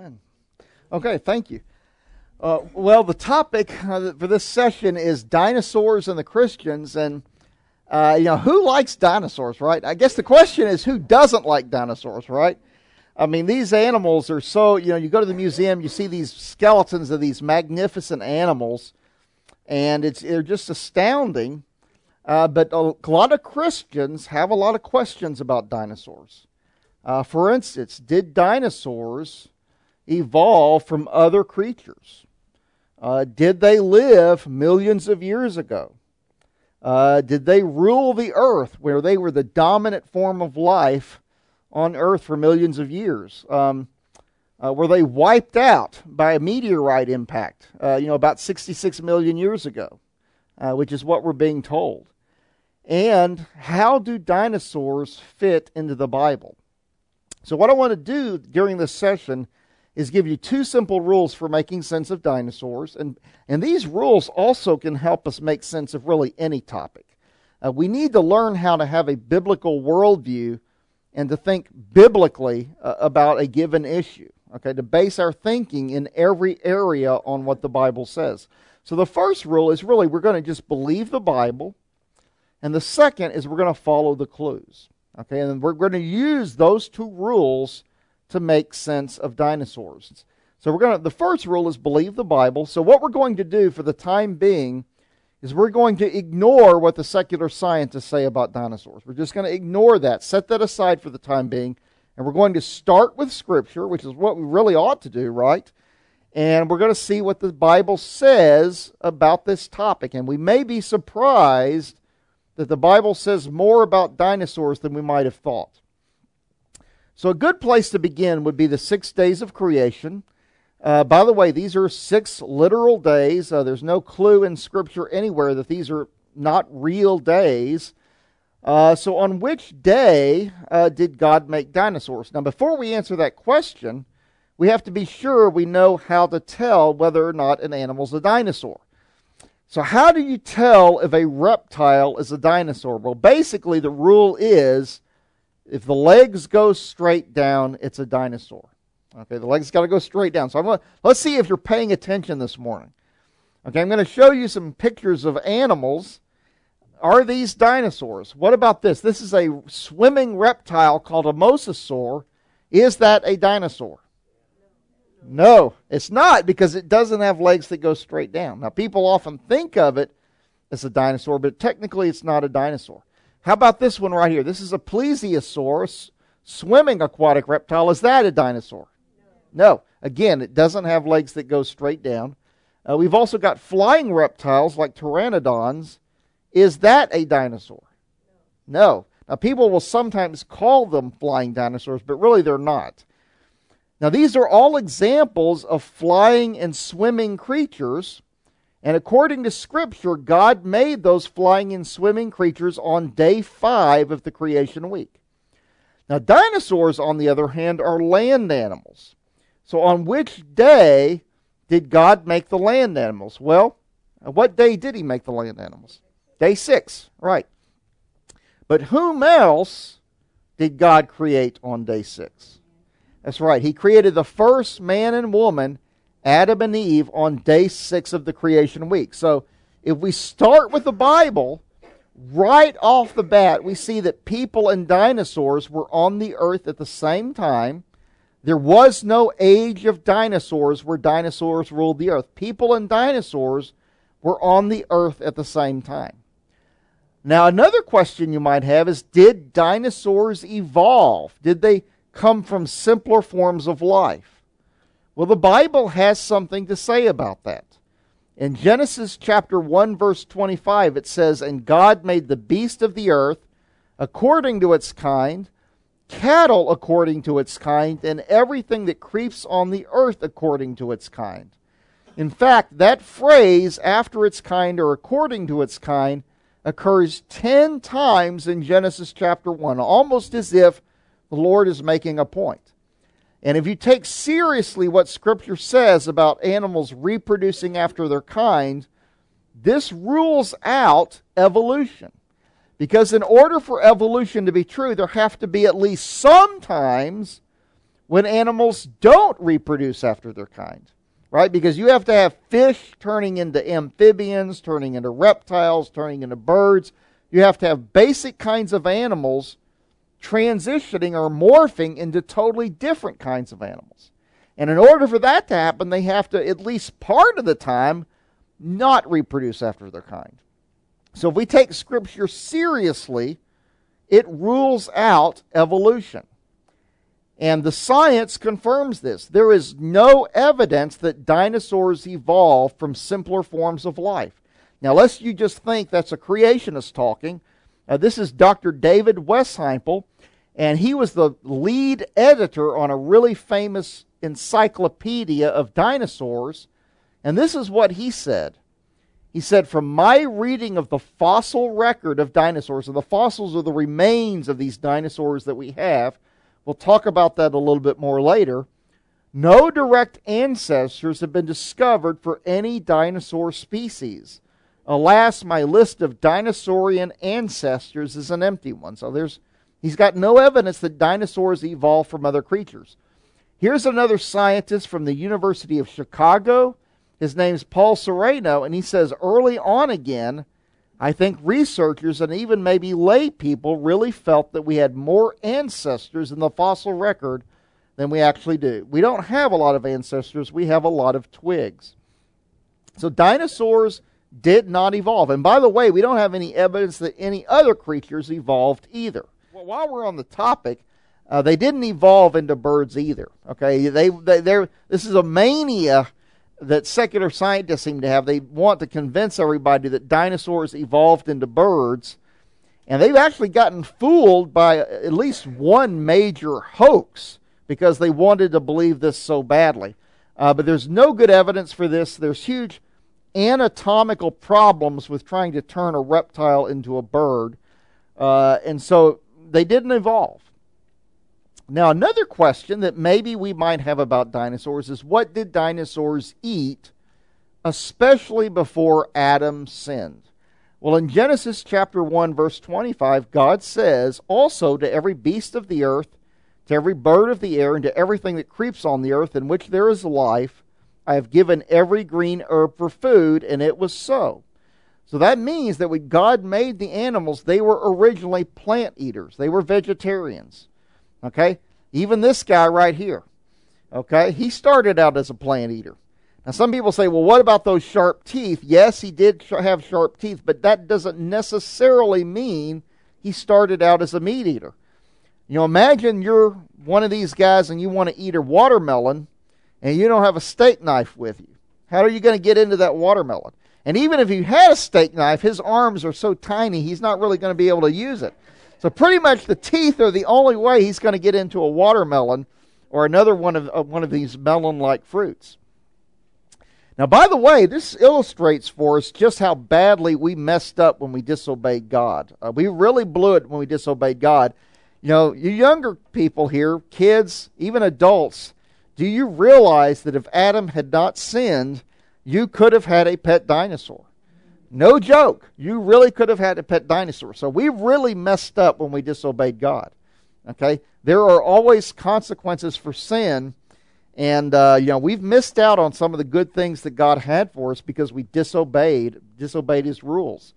Amen. Okay, thank you. Uh, well, the topic uh, for this session is dinosaurs and the Christians, and uh, you know who likes dinosaurs, right? I guess the question is who doesn't like dinosaurs, right? I mean, these animals are so you know you go to the museum, you see these skeletons of these magnificent animals, and it's they're just astounding. Uh, but a lot of Christians have a lot of questions about dinosaurs. Uh, for instance, did dinosaurs evolve from other creatures? Uh, did they live millions of years ago? Uh, did they rule the earth where they were the dominant form of life on earth for millions of years? Um, uh, were they wiped out by a meteorite impact, uh, you know, about 66 million years ago, uh, which is what we're being told? And how do dinosaurs fit into the Bible? So, what I want to do during this session is give you two simple rules for making sense of dinosaurs. And, and these rules also can help us make sense of really any topic. Uh, we need to learn how to have a biblical worldview and to think biblically uh, about a given issue. Okay, to base our thinking in every area on what the Bible says. So the first rule is really we're going to just believe the Bible, and the second is we're going to follow the clues. Okay, and we're going to use those two rules to make sense of dinosaurs. So we're going to the first rule is believe the Bible. So what we're going to do for the time being is we're going to ignore what the secular scientists say about dinosaurs. We're just going to ignore that, set that aside for the time being, and we're going to start with scripture, which is what we really ought to do, right? And we're going to see what the Bible says about this topic. And we may be surprised that the Bible says more about dinosaurs than we might have thought. So, a good place to begin would be the six days of creation. Uh, by the way, these are six literal days. Uh, there's no clue in Scripture anywhere that these are not real days. Uh, so, on which day uh, did God make dinosaurs? Now, before we answer that question, we have to be sure we know how to tell whether or not an animal's a dinosaur. So, how do you tell if a reptile is a dinosaur? Well, basically, the rule is if the legs go straight down, it's a dinosaur. Okay, the legs got to go straight down. So, I'm gonna, let's see if you're paying attention this morning. Okay, I'm going to show you some pictures of animals. Are these dinosaurs? What about this? This is a swimming reptile called a mosasaur. Is that a dinosaur? No, it's not because it doesn't have legs that go straight down. Now, people often think of it as a dinosaur, but technically it's not a dinosaur. How about this one right here? This is a plesiosaurus, swimming aquatic reptile. Is that a dinosaur? No. Again, it doesn't have legs that go straight down. Uh, we've also got flying reptiles like pteranodons. Is that a dinosaur? No. no. Now, people will sometimes call them flying dinosaurs, but really they're not. Now, these are all examples of flying and swimming creatures. And according to Scripture, God made those flying and swimming creatures on day five of the creation week. Now, dinosaurs, on the other hand, are land animals. So, on which day did God make the land animals? Well, uh, what day did He make the land animals? Day six, right. But whom else did God create on day six? That's right. He created the first man and woman, Adam and Eve, on day six of the creation week. So if we start with the Bible, right off the bat, we see that people and dinosaurs were on the earth at the same time. There was no age of dinosaurs where dinosaurs ruled the earth. People and dinosaurs were on the earth at the same time. Now, another question you might have is Did dinosaurs evolve? Did they come from simpler forms of life? Well, the Bible has something to say about that. In Genesis chapter 1 verse 25 it says, "And God made the beast of the earth according to its kind, cattle according to its kind, and everything that creeps on the earth according to its kind." In fact, that phrase after its kind or according to its kind occurs 10 times in Genesis chapter 1, almost as if the Lord is making a point. And if you take seriously what Scripture says about animals reproducing after their kind, this rules out evolution. Because in order for evolution to be true, there have to be at least some times when animals don't reproduce after their kind, right? Because you have to have fish turning into amphibians, turning into reptiles, turning into birds. You have to have basic kinds of animals transitioning or morphing into totally different kinds of animals. And in order for that to happen, they have to, at least part of the time, not reproduce after their kind. So if we take Scripture seriously, it rules out evolution. And the science confirms this. There is no evidence that dinosaurs evolved from simpler forms of life. Now, lest you just think that's a creationist talking, uh, this is Dr. David Weishampel, and he was the lead editor on a really famous encyclopedia of dinosaurs. And this is what he said. He said, From my reading of the fossil record of dinosaurs, and the fossils are the remains of these dinosaurs that we have, we'll talk about that a little bit more later. No direct ancestors have been discovered for any dinosaur species. Alas, my list of dinosaurian ancestors is an empty one. So there's he's got no evidence that dinosaurs evolved from other creatures. Here's another scientist from the University of Chicago. His name's Paul Sereno, and he says early on again, I think researchers and even maybe lay people really felt that we had more ancestors in the fossil record than we actually do. We don't have a lot of ancestors, we have a lot of twigs. So dinosaurs did not evolve. And by the way, we don't have any evidence that any other creatures evolved either. Well, while we're on the topic, uh, they didn't evolve into birds either. Okay, they they they this is a mania that secular scientists seem to have. They want to convince everybody that dinosaurs evolved into birds, and they've actually gotten fooled by at least one major hoax because they wanted to believe this so badly. Uh, but there's no good evidence for this. There's huge anatomical problems with trying to turn a reptile into a bird, uh, and so they didn't evolve. Now, another question that maybe we might have about dinosaurs is what did dinosaurs eat, especially before Adam sinned? Well, in Genesis chapter 1, verse 25, God says, Also to every beast of the earth, to every bird of the air, and to everything that creeps on the earth in which there is life, I have given every green herb for food, and it was so. So that means that when God made the animals, they were originally plant eaters, they were vegetarians. Okay? Even this guy right here. Okay? He started out as a plant eater. Now, some people say, well, what about those sharp teeth? Yes, he did have sharp teeth, but that doesn't necessarily mean he started out as a meat eater. You know, imagine you're one of these guys and you want to eat a watermelon and you don't have a steak knife with you. How are you going to get into that watermelon? And even if you had a steak knife, his arms are so tiny, he's not really going to be able to use it. So pretty much the teeth are the only way he's going to get into a watermelon or another one of uh, one of these melon-like fruits. Now, by the way, this illustrates for us just how badly we messed up when we disobeyed God. Uh, we really blew it when we disobeyed God. You know, you younger people here, kids, even adults, do you realize that if Adam had not sinned, you could have had a pet dinosaur? No joke. You really could have had a pet dinosaur. So we really messed up when we disobeyed God. Okay? There are always consequences for sin. And, uh, you know, we've missed out on some of the good things that God had for us because we disobeyed, disobeyed His rules.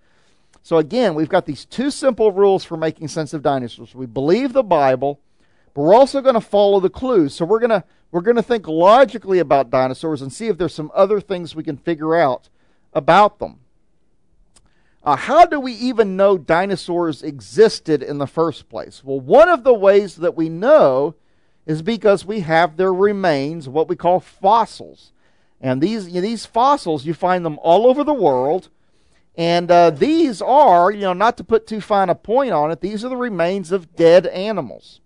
So again, we've got these two simple rules for making sense of dinosaurs. We believe the Bible, but we're also going to follow the clues. So we're going to we're going to think logically about dinosaurs and see if there's some other things we can figure out about them. Uh, how do we even know dinosaurs existed in the first place? Well, one of the ways that we know is because we have their remains, what we call fossils. And these, you know, these fossils, you find them all over the world. And uh, these are, you know, not to put too fine a point on it, these are the remains of dead animals.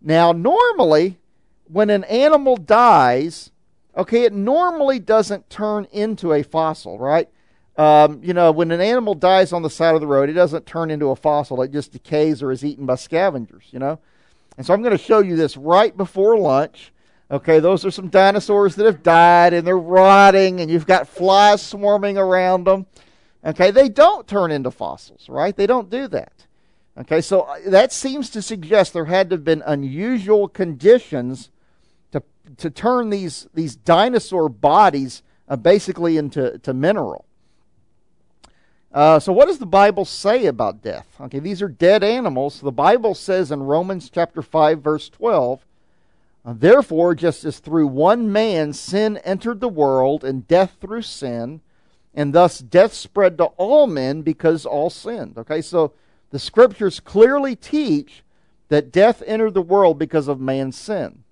Now, normally, when an animal dies, okay, it normally doesn't turn into a fossil, right? Um, you know, when an animal dies on the side of the road, it doesn't turn into a fossil. It just decays or is eaten by scavengers, you know. And so I'm going to show you this right before lunch. Okay, those are some dinosaurs that have died and they're rotting and you've got flies swarming around them. Okay, they don't turn into fossils, right? They don't do that. Okay, so uh, that seems to suggest there had to have been unusual conditions to to turn these, these dinosaur bodies uh, basically into to mineral. Uh, so, what does the Bible say about death? Okay, these are dead animals. The Bible says in Romans chapter 5, verse 12, uh, Therefore, just as through one man sin entered the world, and death through sin, and thus death spread to all men because all sinned. Okay, so the scriptures clearly teach that death entered the world because of man's sin.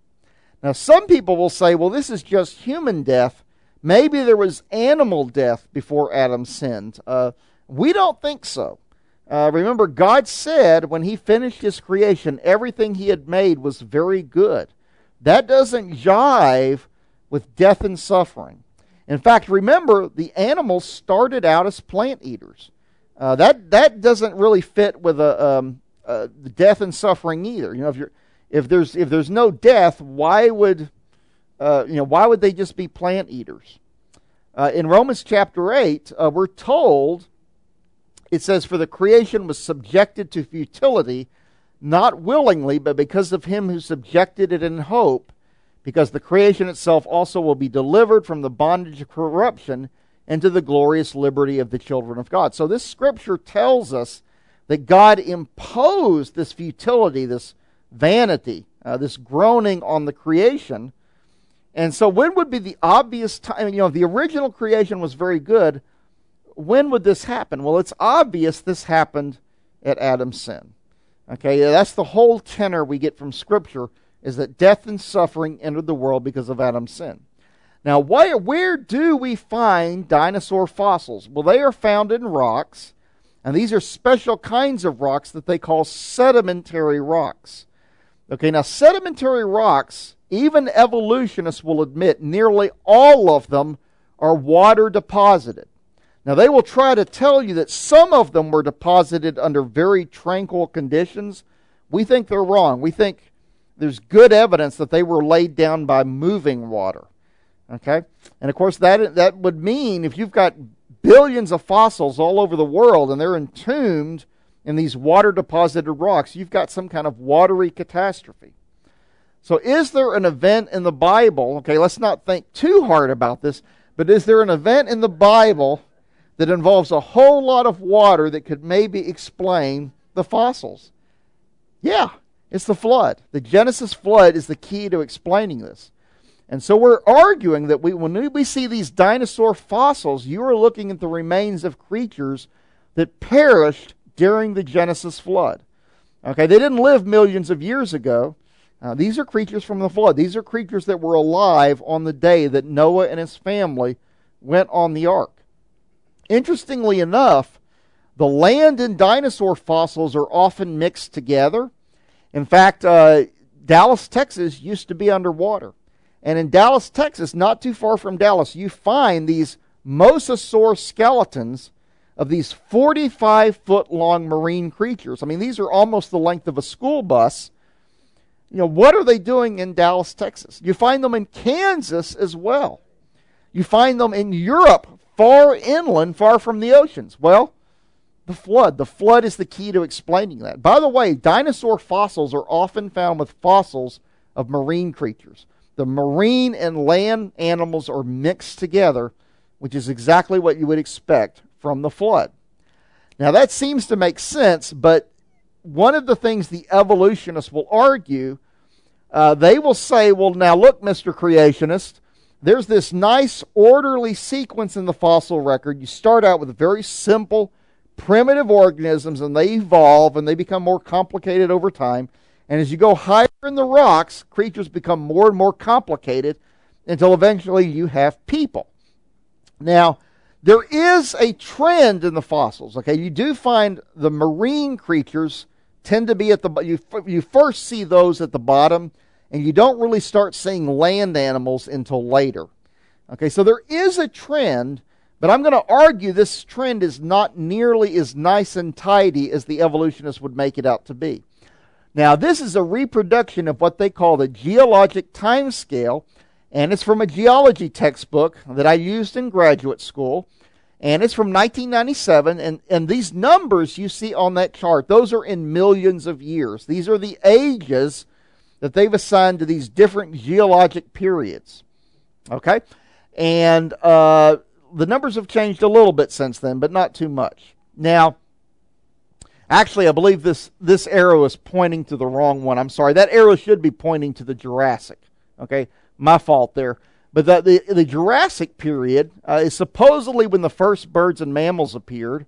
Now, some people will say, well, this is just human death. Maybe there was animal death before Adam sinned. Uh, we don't think so. Uh, remember, God said when He finished His creation, everything He had made was very good. That doesn't jive with death and suffering. In fact, remember, the animals started out as plant eaters. Uh, that that doesn't really fit with a um, uh, death and suffering either. You know, if you're if there's if there's no death, why would uh, you know why would they just be plant eaters? Uh, in Romans chapter eight, uh, we're told it says, "For the creation was subjected to futility, not willingly, but because of him who subjected it in hope, because the creation itself also will be delivered from the bondage of corruption." Into the glorious liberty of the children of God. So this scripture tells us that God imposed this futility, this vanity, uh, this groaning on the creation. And so, when would be the obvious time? You know, the original creation was very good. When would this happen? Well, it's obvious this happened at Adam's sin. Okay, that's the whole tenor we get from Scripture is that death and suffering entered the world because of Adam's sin. Now, where, where do we find dinosaur fossils? Well, they are found in rocks, and these are special kinds of rocks that they call sedimentary rocks. Okay, now sedimentary rocks, even evolutionists will admit nearly all of them are water deposited. Now, they will try to tell you that some of them were deposited under very tranquil conditions. We think they're wrong. We think there's good evidence that they were laid down by moving water. Okay? And of course, that, that would mean if you've got billions of fossils all over the world and they're entombed in these water deposited rocks, you've got some kind of watery catastrophe. So, is there an event in the Bible? Okay, let's not think too hard about this, but is there an event in the Bible that involves a whole lot of water that could maybe explain the fossils? Yeah, it's the flood. The Genesis flood is the key to explaining this. And so we're arguing that we, when we see these dinosaur fossils, you are looking at the remains of creatures that perished during the Genesis flood. Okay, they didn't live millions of years ago. Uh, these are creatures from the flood. These are creatures that were alive on the day that Noah and his family went on the ark. Interestingly enough, the land and dinosaur fossils are often mixed together. In fact, uh, Dallas, Texas used to be underwater. And in Dallas, Texas, not too far from Dallas, you find these mosasaur skeletons of these 45 foot long marine creatures. I mean, these are almost the length of a school bus. You know, what are they doing in Dallas, Texas? You find them in Kansas as well. You find them in Europe, far inland, far from the oceans. Well, the flood. The flood is the key to explaining that. By the way, dinosaur fossils are often found with fossils of marine creatures. The marine and land animals are mixed together, which is exactly what you would expect from the flood. Now, that seems to make sense, but one of the things the evolutionists will argue, uh, they will say, well, now look, Mr. Creationist, there's this nice orderly sequence in the fossil record. You start out with very simple, primitive organisms, and they evolve and they become more complicated over time. And as you go higher in the rocks, creatures become more and more complicated until eventually you have people. Now, there is a trend in the fossils. Okay, you do find the marine creatures tend to be at the you you first see those at the bottom, and you don't really start seeing land animals until later. Okay, so there is a trend, but I'm going to argue this trend is not nearly as nice and tidy as the evolutionists would make it out to be. Now, this is a reproduction of what they call the geologic time scale and it's from a geology textbook that I used in graduate school. And it's from 1997. And, and these numbers you see on that chart, those are in millions of years. These are the ages that they've assigned to these different geologic periods. Okay? And uh, the numbers have changed a little bit since then, but not too much. Now, actually, I believe this, this arrow is pointing to the wrong one. I'm sorry. That arrow should be pointing to the Jurassic. Okay? My fault there. But the, the, the Jurassic period uh, is supposedly when the first birds and mammals appeared.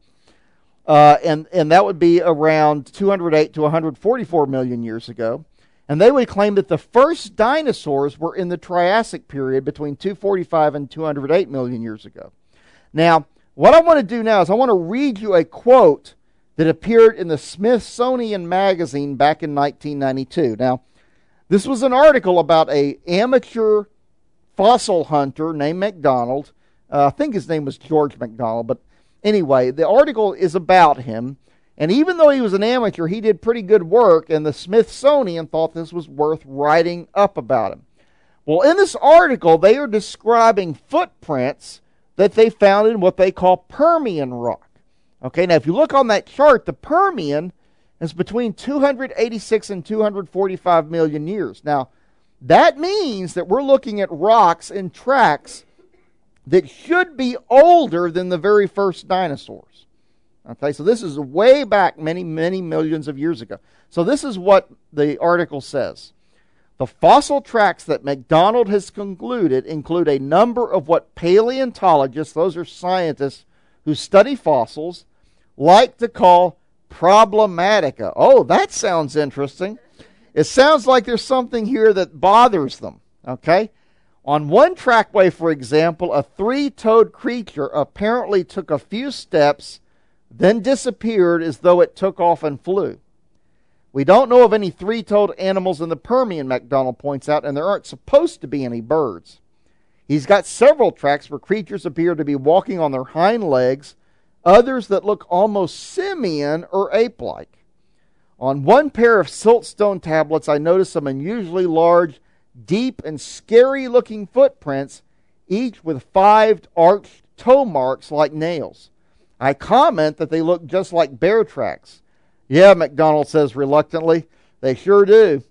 Uh, and, and that would be around 208 to 144 million years ago. And they would claim that the first dinosaurs were in the Triassic period between 245 and 208 million years ago. Now, what I want to do now is I want to read you a quote that appeared in the Smithsonian Magazine back in 1992. Now, this was an article about a amateur fossil hunter named McDonald. Uh, I think his name was George McDonald, but anyway, the article is about him and even though he was an amateur, he did pretty good work, and the Smithsonian thought this was worth writing up about him. Well, in this article, they are describing footprints that they found in what they call Permian rock. Okay, now if you look on that chart, the Permian is between 286 and 245 million years. Now, that means that we're looking at rocks and tracks that should be older than the very first dinosaurs. Okay, so this is way back many, many millions of years ago. So this is what the article says. The fossil tracks that McDonald has concluded include a number of what paleontologists, those are scientists who study fossils, like to call problematica. Oh, that sounds interesting. It sounds like there's something here that bothers them. Okay? On one trackway, for example, a three toed creature apparently took a few steps then disappeared as though it took off and flew. We don't know of any three toed animals in the Permian, McDonald points out, and there aren't supposed to be any birds. He's got several tracks where creatures appear to be walking on their hind legs, others that look almost simian or ape like. On one pair of siltstone tablets, I noticed some unusually large, deep, and scary looking footprints, each with five arched toe marks like nails. I comment that they look just like bear tracks. Yeah, McDonald says reluctantly, they sure do.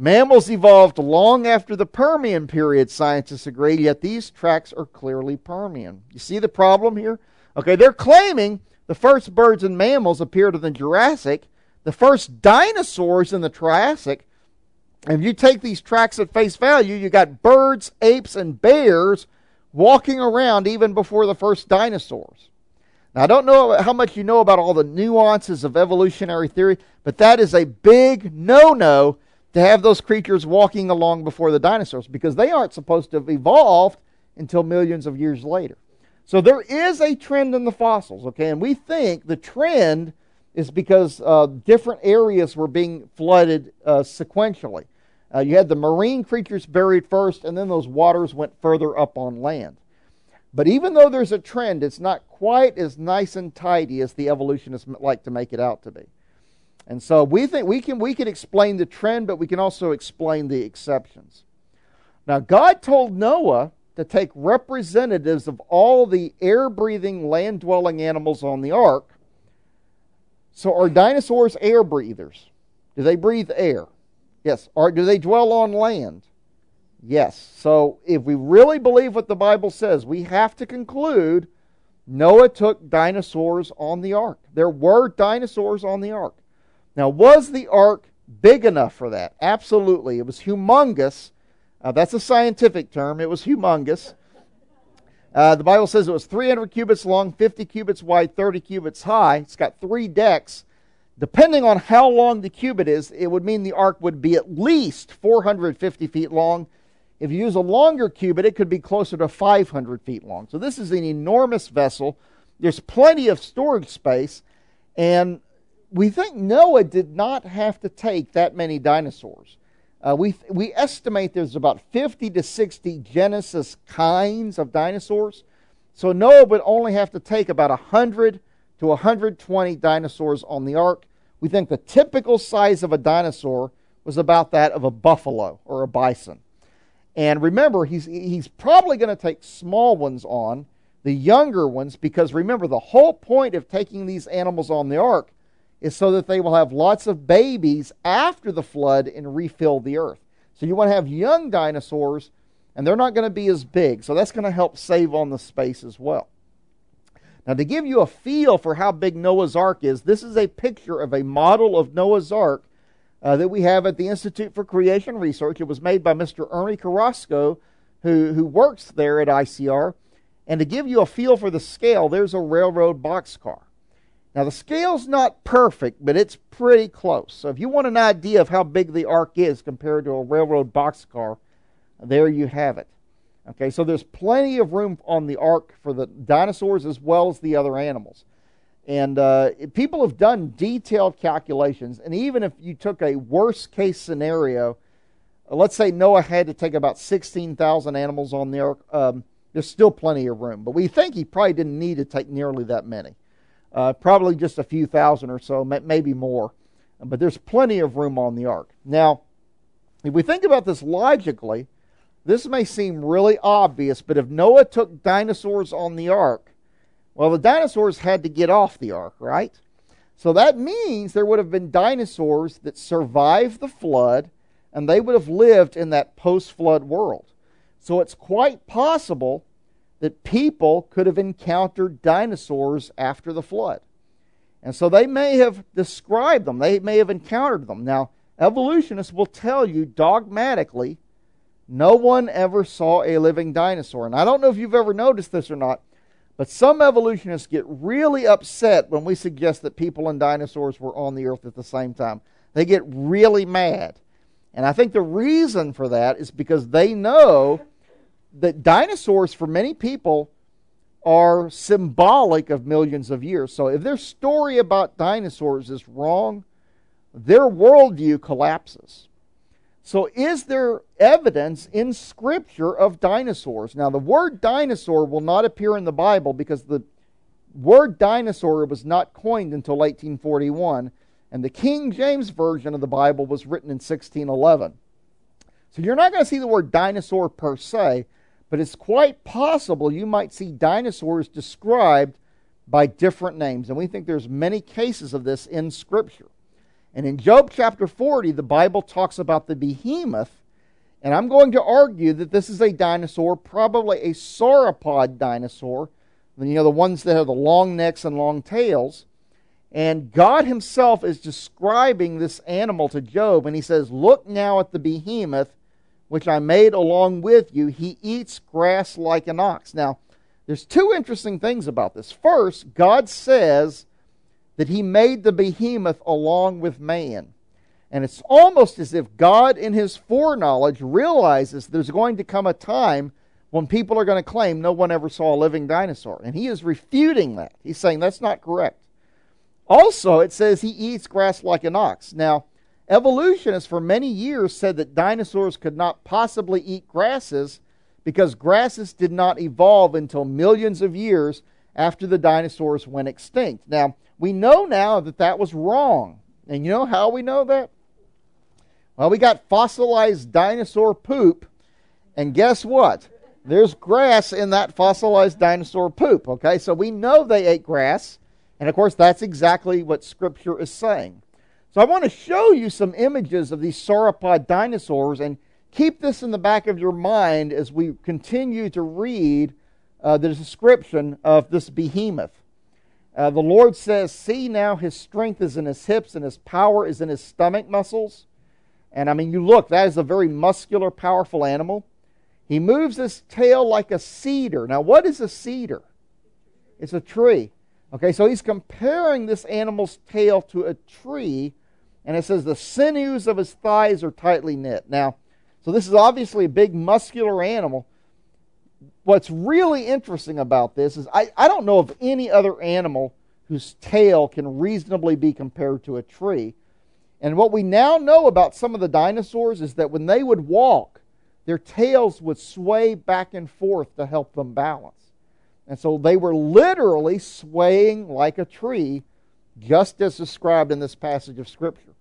Mammals evolved long after the Permian period, scientists agree, yet these tracks are clearly Permian. You see the problem here? Okay, they're claiming the first birds and mammals appeared in the Jurassic, the first dinosaurs in the Triassic. And if you take these tracks at face value, you got birds, apes, and bears walking around even before the first dinosaurs. Now, I don't know how much you know about all the nuances of evolutionary theory, but that is a big no no to have those creatures walking along before the dinosaurs because they aren't supposed to have evolved until millions of years later. So there is a trend in the fossils, okay, and we think the trend is because uh, different areas were being flooded uh, sequentially. Uh, you had the marine creatures buried first, and then those waters went further up on land. But even though there's a trend, it's not quite as nice and tidy as the evolutionists like to make it out to be. And so we think we can we can explain the trend, but we can also explain the exceptions. Now God told Noah to take representatives of all the air-breathing, land-dwelling animals on the ark. So are dinosaurs air breathers? Do they breathe air? Yes. Or do they dwell on land? Yes. So if we really believe what the Bible says, we have to conclude Noah took dinosaurs on the ark. There were dinosaurs on the ark. Now, was the ark big enough for that? Absolutely. It was humongous. Uh, that's a scientific term. It was humongous. Uh, the Bible says it was 300 cubits long, 50 cubits wide, 30 cubits high. It's got three decks. Depending on how long the cubit is, it would mean the ark would be at least 450 feet long if you use a longer cubit, it could be closer to 500 feet long. So this is an enormous vessel. There's plenty of storage space, and we think Noah did not have to take that many dinosaurs. Uh, we, we estimate there's about 50 to 60 Genesis kinds of dinosaurs. So Noah would only have to take about 100 to 120 dinosaurs on the ark. We think the typical size of a dinosaur was about that of a buffalo or a bison. And remember, he's, he's probably going to take small ones on, the younger ones, because remember, the whole point of taking these animals on the ark is so that they will have lots of babies after the flood and refill the earth. So you want to have young dinosaurs, and they're not going to be as big. So that's going to help save on the space as well. Now, to give you a feel for how big Noah's Ark is, this is a picture of a model of Noah's Ark uh, that we have at the Institute for Creation Research. It was made by Mr. Ernie Carrasco, who, who works there at ICR. And to give you a feel for the scale, there's a railroad boxcar. Now, the scale's not perfect, but it's pretty close. So, if you want an idea of how big the ark is compared to a railroad boxcar, there you have it. Okay, so there's plenty of room on the ark for the dinosaurs as well as the other animals. And uh, people have done detailed calculations, and even if you took a worst case scenario, uh, let's say Noah had to take about 16,000 animals on the ark, um, there's still plenty of room. But we think he probably didn't need to take nearly that many. Uh, probably just a few thousand or so, maybe more. But there's plenty of room on the ark. Now, if we think about this logically, this may seem really obvious, but if Noah took dinosaurs on the ark, well, the dinosaurs had to get off the ark, right? So that means there would have been dinosaurs that survived the flood and they would have lived in that post flood world. So it's quite possible that people could have encountered dinosaurs after the flood. And so they may have described them, they may have encountered them. Now, evolutionists will tell you dogmatically no one ever saw a living dinosaur. And I don't know if you've ever noticed this or not, but some evolutionists get really upset when we suggest that people and dinosaurs were on the earth at the same time. They get really mad. And I think the reason for that is because they know that dinosaurs, for many people, are symbolic of millions of years. So if their story about dinosaurs is wrong, their worldview collapses. So, is there evidence in Scripture of dinosaurs? Now, the word dinosaur will not appear in the Bible because the word dinosaur was not coined until 1841, and the King James Version of the Bible was written in 1611. So, you're not going to see the word dinosaur per se, but it's quite possible you might see dinosaurs described by different names. And we think there's many cases of this in Scripture. And in Job chapter 40, the Bible talks about the behemoth. And I'm going to argue that this is a dinosaur, probably a sauropod dinosaur. You know, the ones that have the long necks and long tails. And God Himself is describing this animal to Job, and He says, Look now at the behemoth which I made along with you, he eats grass like an ox. Now, there's two interesting things about this. First, God says that he made the behemoth along with man. And it's almost as if God, in his foreknowledge, realizes there's going to come a time when people are going to claim no one ever saw a living dinosaur. And he is refuting that. He's saying that's not correct. Also, it says he eats grass like an ox. Now, Evolutionists for many years said that dinosaurs could not possibly eat grasses because grasses did not evolve until millions of years after the dinosaurs went extinct. Now, we know now that that was wrong. And you know how we know that? Well, we got fossilized dinosaur poop, and guess what? There's grass in that fossilized dinosaur poop, okay? So we know they ate grass, and of course, that's exactly what Scripture is saying. So I want to show you some images of these sauropod dinosaurs and keep this in the back of your mind as we continue to read uh, the description of this behemoth. Uh, the Lord says, See now, his strength is in his hips and his power is in his stomach muscles. And I mean, you look, that is a very muscular, powerful animal. He moves his tail like a cedar. Now, what is a cedar? It's a tree. Okay, so he's comparing this animal's tail to a tree, and it says the sinews of his thighs are tightly knit. Now, so this is obviously a big muscular animal. What's really interesting about this is I, I don't know of any other animal whose tail can reasonably be compared to a tree. And what we now know about some of the dinosaurs is that when they would walk, their tails would sway back and forth to help them balance. And so they were literally swaying like a tree, just as described in this passage of Scripture.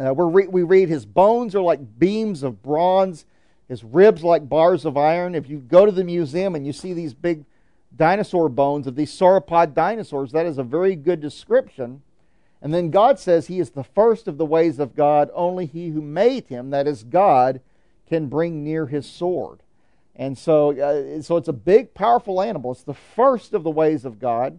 Uh, re- we read, His bones are like beams of bronze, his ribs like bars of iron. If you go to the museum and you see these big dinosaur bones of these sauropod dinosaurs, that is a very good description. And then God says he is the first of the ways of God. Only he who made him, that is God, can bring near his sword. And so, uh, so it's a big, powerful animal. It's the first of the ways of God.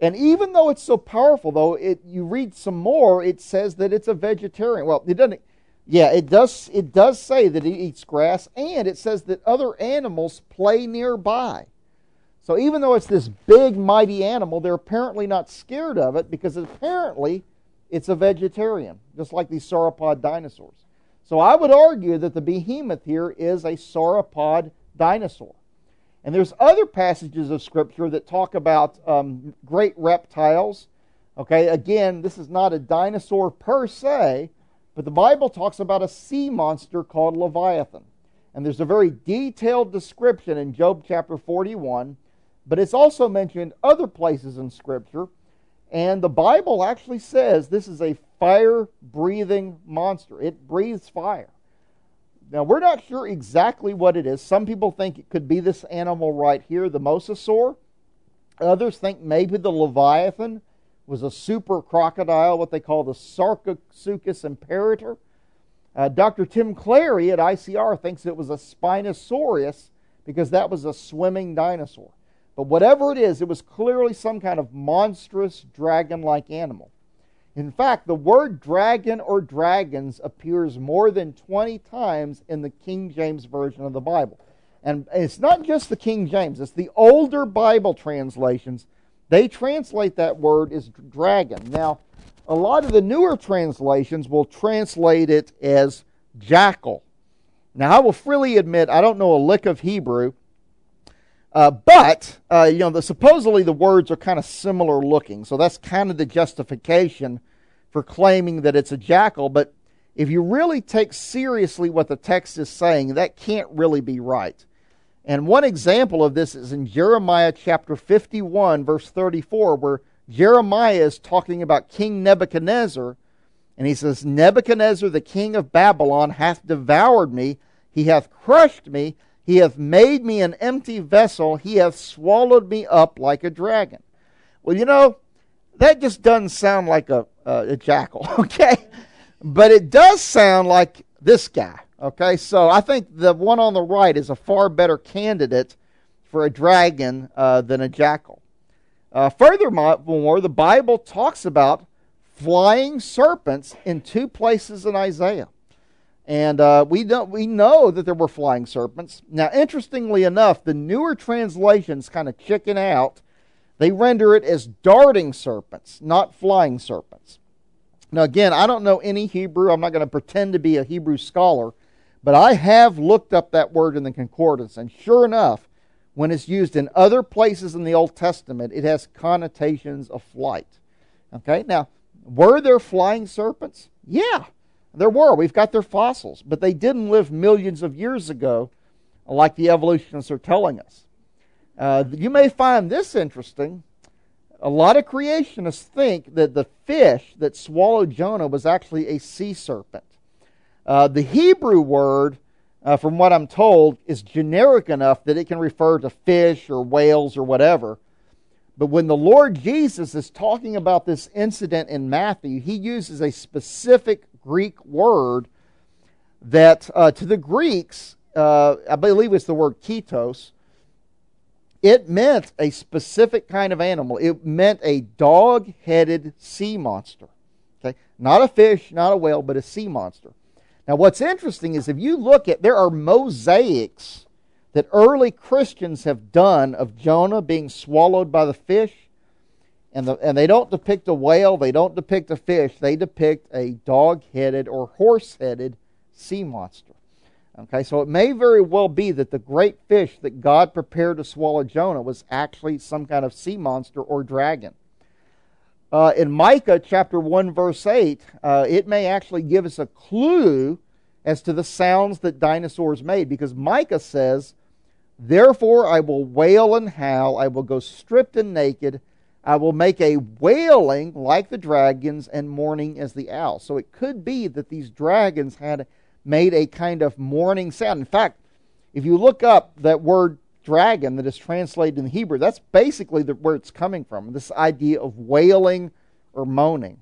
And even though it's so powerful, though, it, you read some more, it says that it's a vegetarian. Well, it doesn't. Yeah, it does. It does say that it eats grass, and it says that other animals play nearby. So even though it's this big, mighty animal, they're apparently not scared of it because apparently it's a vegetarian, just like these sauropod dinosaurs. So I would argue that the behemoth here is a sauropod dinosaur. And there's other passages of Scripture that talk about um, great reptiles. Okay, again, this is not a dinosaur per se, but the Bible talks about a sea monster called Leviathan. And there's a very detailed description in Job chapter 41 but it's also mentioned other places in Scripture. And the Bible actually says this is a fire breathing monster. It breathes fire. Now, we're not sure exactly what it is. Some people think it could be this animal right here, the mosasaur. Others think maybe the Leviathan was a super crocodile, what they call the Sarcosuchus imperator. Uh, Dr. Tim Clarey at ICR thinks it was a Spinosaurus because that was a swimming dinosaur. But whatever it is, it was clearly some kind of monstrous dragon like animal. In fact, the word dragon or dragons appears more than 20 times in the King James Version of the Bible. And it's not just the King James, it's the older Bible translations. They translate that word as dragon. Now, a lot of the newer translations will translate it as jackal. Now, I will freely admit I don't know a lick of Hebrew, uh, but uh, you know, the, supposedly the words are kind of similar looking, so that's kind of the justification for claiming that it's a jackal. But if you really take seriously what the text is saying, that can't really be right. And one example of this is in Jeremiah chapter 51, verse 34, where Jeremiah is talking about King Nebuchadnezzar, and he says, Nebuchadnezzar, the king of Babylon, hath devoured me, he hath crushed me, he hath made me an empty vessel. He hath swallowed me up like a dragon. Well, you know, that just doesn't sound like a, a jackal, okay? But it does sound like this guy, okay? So I think the one on the right is a far better candidate for a dragon uh, than a jackal. Uh, furthermore, the Bible talks about flying serpents in two places in Isaiah. And uh, we, don't, we know that there were flying serpents. Now, interestingly enough, the newer translations kind of chicken out. They render it as darting serpents, not flying serpents. Now, again, I don't know any Hebrew. I'm not going to pretend to be a Hebrew scholar. But I have looked up that word in the concordance. And sure enough, when it's used in other places in the Old Testament, it has connotations of flight. Okay, now, were there flying serpents? Yeah. There were. We've got their fossils, but they didn't live millions of years ago like the evolutionists are telling us. Uh, you may find this interesting. A lot of creationists think that the fish that swallowed Jonah was actually a sea serpent. Uh, the Hebrew word, uh, from what I'm told, is generic enough that it can refer to fish or whales or whatever. But when the Lord Jesus is talking about this incident in Matthew, he uses a specific Greek word that uh, to the Greeks, uh, I believe it's the word ketos, it meant a specific kind of animal. It meant a dog headed sea monster. Okay? Not a fish, not a whale, but a sea monster. Now, what's interesting is if you look at, there are mosaics that early Christians have done of Jonah being swallowed by the fish and, the, and they don't depict a whale, they don't depict a fish, they depict a dog headed or horse headed sea monster. Okay, so it may very well be that the great fish that God prepared to swallow Jonah was actually some kind of sea monster or dragon. Uh, in Micah chapter 1, verse 8, uh, it may actually give us a clue as to the sounds that dinosaurs made because Micah says, Therefore I will wail and howl, I will go stripped and naked I will make a wailing like the dragons and mourning as the owl. So it could be that these dragons had made a kind of mourning sound. In fact, if you look up that word dragon that is translated in the Hebrew, that's basically the, where it's coming from this idea of wailing or moaning.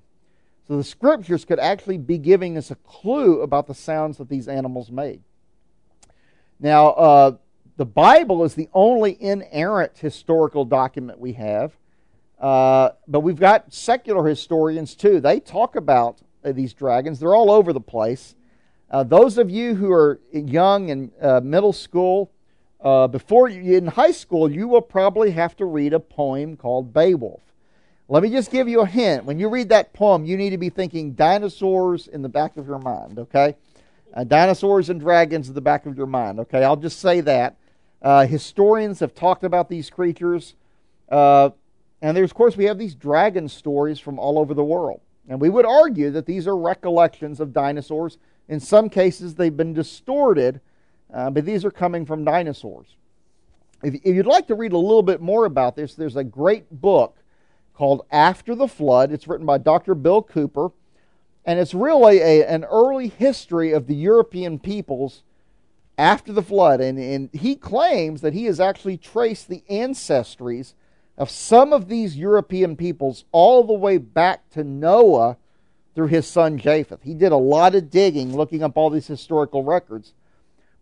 So the scriptures could actually be giving us a clue about the sounds that these animals made. Now, uh, the Bible is the only inerrant historical document we have, uh, but we've got secular historians too. They talk about uh, these dragons, they're all over the place. Uh, those of you who are young in uh, middle school, uh, before you in high school, you will probably have to read a poem called Beowulf. Let me just give you a hint. When you read that poem, you need to be thinking dinosaurs in the back of your mind, okay? Dinosaurs and dragons in the back of your mind, okay? I'll just say that. Historians have talked about these creatures. Uh, and there's, of course, we have these dragon stories from all over the world. And we would argue that these are recollections of dinosaurs. In some cases, they've been distorted, uh, but these are coming from dinosaurs. If, if you'd like to read a little bit more about this, there's a great book called After the Flood. It's written by Dr. Bill Cooper, and it's really a, an early history of the European peoples after the flood. And, and he claims that he has actually traced the ancestries of some of these European peoples all the way back to Noah through his son Japheth. He did a lot of digging looking up all these historical records.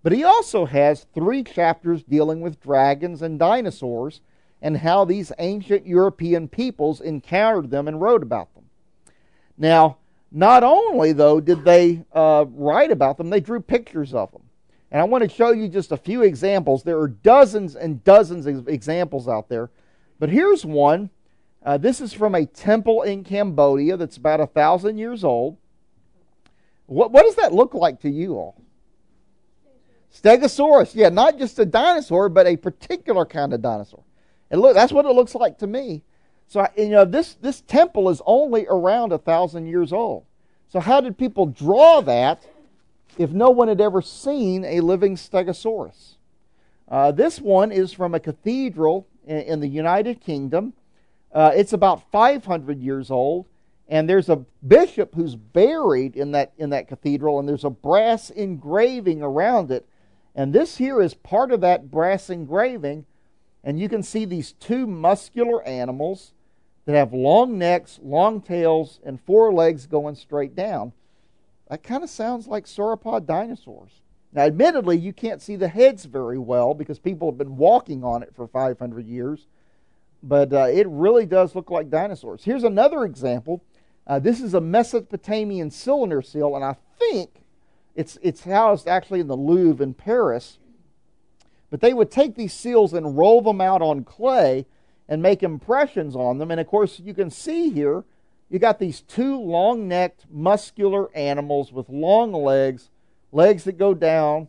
But he also has three chapters dealing with dragons and dinosaurs and how these ancient European peoples encountered them and wrote about them. Now, not only, though, did they uh, write about them, they drew pictures of them. And I want to show you just a few examples. There are dozens and dozens of examples out there. But here's one. Uh, this is from a temple in Cambodia that's about a thousand years old. What, what does that look like to you all? Stegosaurus. Yeah, not just a dinosaur, but a particular kind of dinosaur. And look, that's what it looks like to me. So you know, this this temple is only around a thousand years old. So how did people draw that if no one had ever seen a living Stegosaurus? Uh, this one is from a cathedral in, in the United Kingdom. Uh, it's about 500 years old, and there's a bishop who's buried in that in that cathedral, and there's a brass engraving around it. And this here is part of that brass engraving and you can see these two muscular animals that have long necks, long tails, and four legs going straight down. That kind of sounds like sauropod dinosaurs. Now, admittedly, you can't see the heads very well because people have been walking on it for 500 years, but uh, it really does look like dinosaurs. Here's another example. Uh, this is a Mesopotamian cylinder seal, and I think it's, it's housed actually in the Louvre in Paris. But they would take these seals and roll them out on clay and make impressions on them. And of course, you can see here, you got these two long necked, muscular animals with long legs, legs that go down.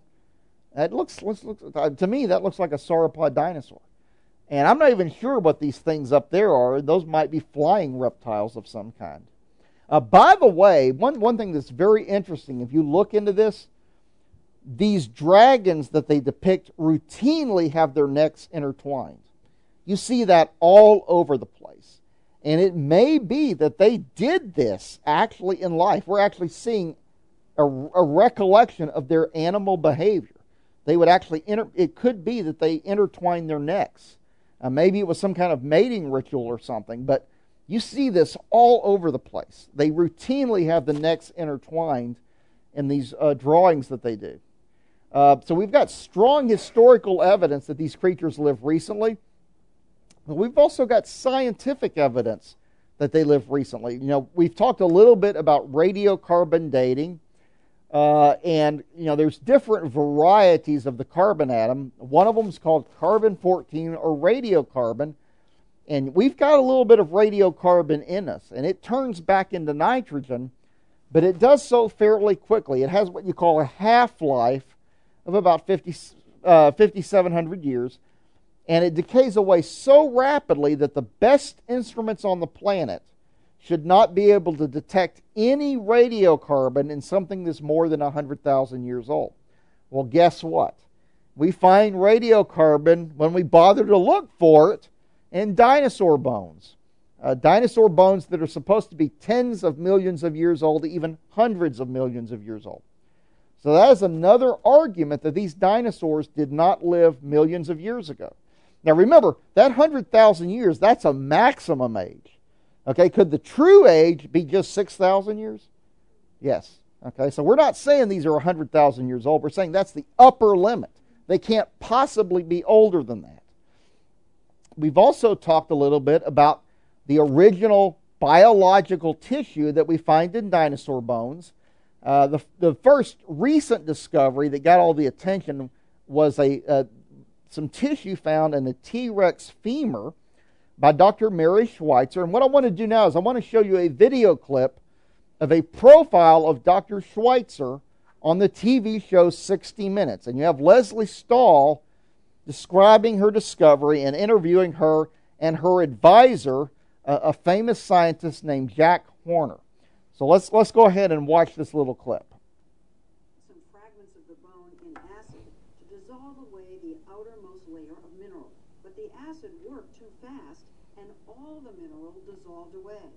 That looks, looks, looks to me, that looks like a sauropod dinosaur. And I'm not even sure what these things up there are. Those might be flying reptiles of some kind. Uh, by the way, one, one thing that's very interesting, if you look into this, these dragons that they depict routinely have their necks intertwined. You see that all over the place. And it may be that they did this actually in life. We're actually seeing a, a recollection of their animal behavior. They would actually, inter, it could be that they intertwined their necks. Uh, maybe it was some kind of mating ritual or something, but you see this all over the place. They routinely have the necks intertwined in these uh, drawings that they do. Uh, so we've got strong historical evidence that these creatures live recently. But we've also got scientific evidence that they live recently. You know, we've talked a little bit about radiocarbon dating. Uh, and, you know, there's different varieties of the carbon atom. One of them is called carbon 14 or radiocarbon. And we've got a little bit of radiocarbon in us. And it turns back into nitrogen, but it does so fairly quickly. It has what you call a half life of about 50, uh, 5,700 years, and it decays away so rapidly that the best instruments on the planet should not be able to detect any radiocarbon in something that's more than 100,000 years old. Well, guess what? We find radiocarbon when we bother to look for it in dinosaur bones. Uh, dinosaur bones that are supposed to be tens of millions of years old, even hundreds of millions of years old. So that is another argument that these dinosaurs did not live millions of years ago. Now remember, that 100,000 years, that's a maximum age. Okay, could the true age be just 6,000 years? Yes. Okay, so we're not saying these are 100,000 years old. We're saying that's the upper limit. They can't possibly be older than that. We've also talked a little bit about the original biological tissue that we find in dinosaur bones. Uh, the, the first recent discovery that got all the attention was a uh, some tissue found in the T Rex femur by Dr. Mary Schweitzer. And what I want to do now is I want to show you a video clip of a profile of Dr. Schweitzer on the TV show 60 Minutes. And you have Lesley Stahl describing her discovery and interviewing her and her advisor, a famous scientist named Jack Horner. So let's, let's go ahead and watch this little clip. Some fragments of the bone in acid to dissolve away the outermost layer of mineral. But the acid worked too fast, and all the mineral dissolved away.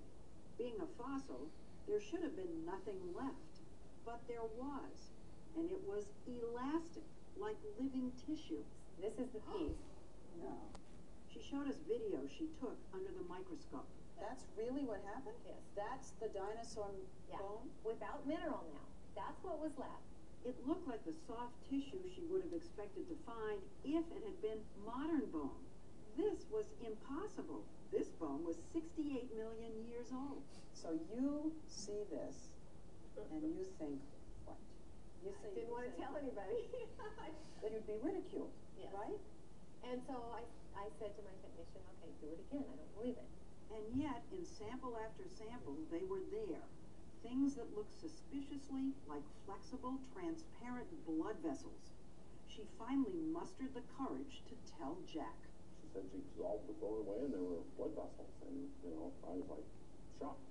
Being a fossil, there should have been nothing left. But there was, and it was elastic, like living tissue. This is the piece. no. She showed us video she took under the microscope. That's really what happened? Yes. That's the dinosaur yeah. bone? Without mineral now. That's what was left. It looked like the soft tissue she would have expected to find if it had been modern bone. This was impossible. This bone was 68 million years old. So you see this and you think, what? You say, didn't want to tell anybody. that you'd be ridiculed, yes. right? And so I, I said to my technician, okay, do it again. I don't believe it. And yet, in sample after sample, they were there. Things that look suspiciously like flexible, transparent blood vessels. She finally mustered the courage to tell Jack. She said she dissolved the bone away and there were blood vessels. And, you know, I was like, shocked.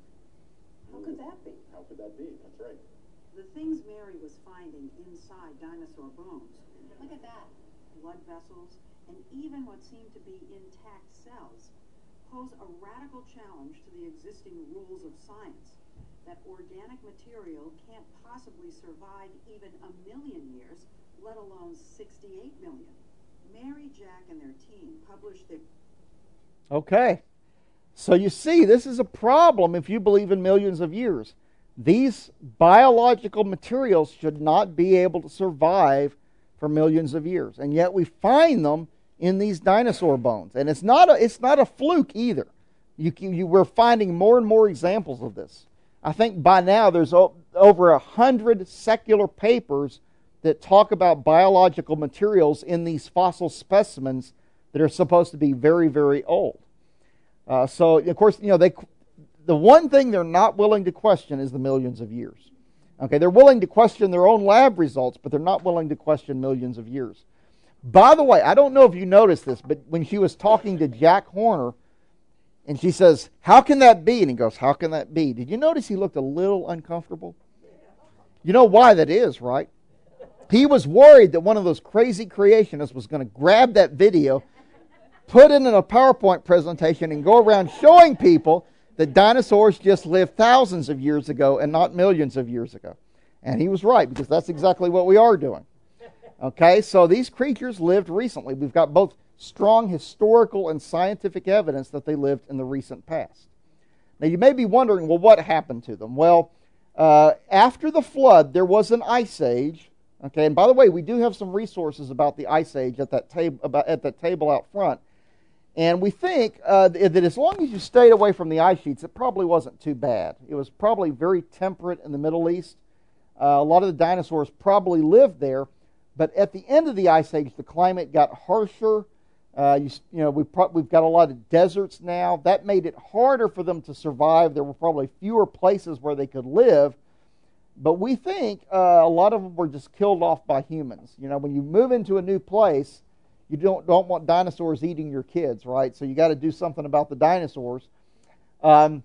How could that be? How could that be? That's right. The things Mary was finding inside dinosaur bones. Look at that. Blood vessels, and even what seemed to be intact cells, pose a radical challenge to the existing rules of science. That organic material can't possibly survive even a million years, let alone 68 million. Mary, Jack, and their team published their. Okay. So you see, this is a problem if you believe in millions of years. These biological materials should not be able to survive for millions of years. And yet we find them in these dinosaur bones. And it's not a, it's not a fluke either. You, you, we're finding more and more examples of this. I think by now there's over a hundred secular papers that talk about biological materials in these fossil specimens that are supposed to be very, very old. Uh, so, of course, you know, they, the one thing they're not willing to question is the millions of years. Okay, they're willing to question their own lab results, but they're not willing to question millions of years. By the way, I don't know if you noticed this, but when she was talking to Jack Horner, and she says, How can that be? And he goes, How can that be? Did you notice he looked a little uncomfortable? You know why that is, right? He was worried that one of those crazy creationists was going to grab that video put it in a PowerPoint presentation and go around showing people that dinosaurs just lived thousands of years ago and not millions of years ago. And he was right because that's exactly what we are doing. Okay, so these creatures lived recently. We've got both strong historical and scientific evidence that they lived in the recent past. Now, you may be wondering, well, what happened to them? Well, uh, after the flood, there was an ice age. Okay, and by the way, we do have some resources about the ice age at that table about at that table out front. And we think uh, that as long as you stayed away from the ice sheets, it probably wasn't too bad. It was probably very temperate in the Middle East. Uh, a lot of the dinosaurs probably lived there. But at the end of the ice age, the climate got harsher. Uh, you, you, know, we've, pro- we've got a lot of deserts now. That made it harder for them to survive. There were probably fewer places where they could live. But we think uh, a lot of them were just killed off by humans. You know, when you move into a new place, you don't don't want dinosaurs eating your kids, right? So you got to do something about the dinosaurs. Um,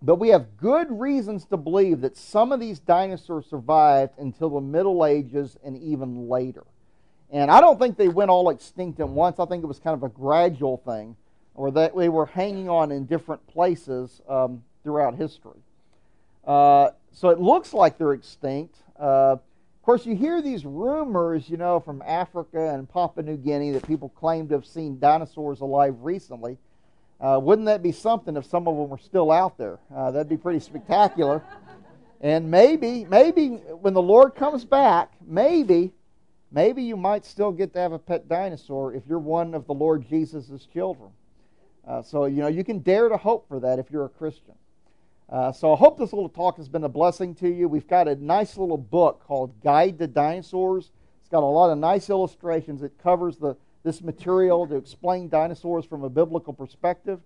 but we have good reasons to believe that some of these dinosaurs survived until the Middle Ages and even later. And I don't think they went all extinct at once. I think it was kind of a gradual thing, or that they were hanging on in different places um, throughout history. Uh, so it looks like they're extinct. Uh, of course, you hear these rumors, you know, from Africa and Papua New Guinea that people claim to have seen dinosaurs alive recently. Uh, wouldn't that be something if some of them were still out there? Uh, that'd be pretty spectacular. And maybe, maybe when the Lord comes back, maybe, maybe you might still get to have a pet dinosaur if you're one of the Lord Jesus' children. Uh, so, you know, you can dare to hope for that if you're a Christian. Uh, so I hope this little talk has been a blessing to you. We've got a nice little book called Guide to Dinosaurs. It's got a lot of nice illustrations. It covers the, this material to explain dinosaurs from a biblical perspective.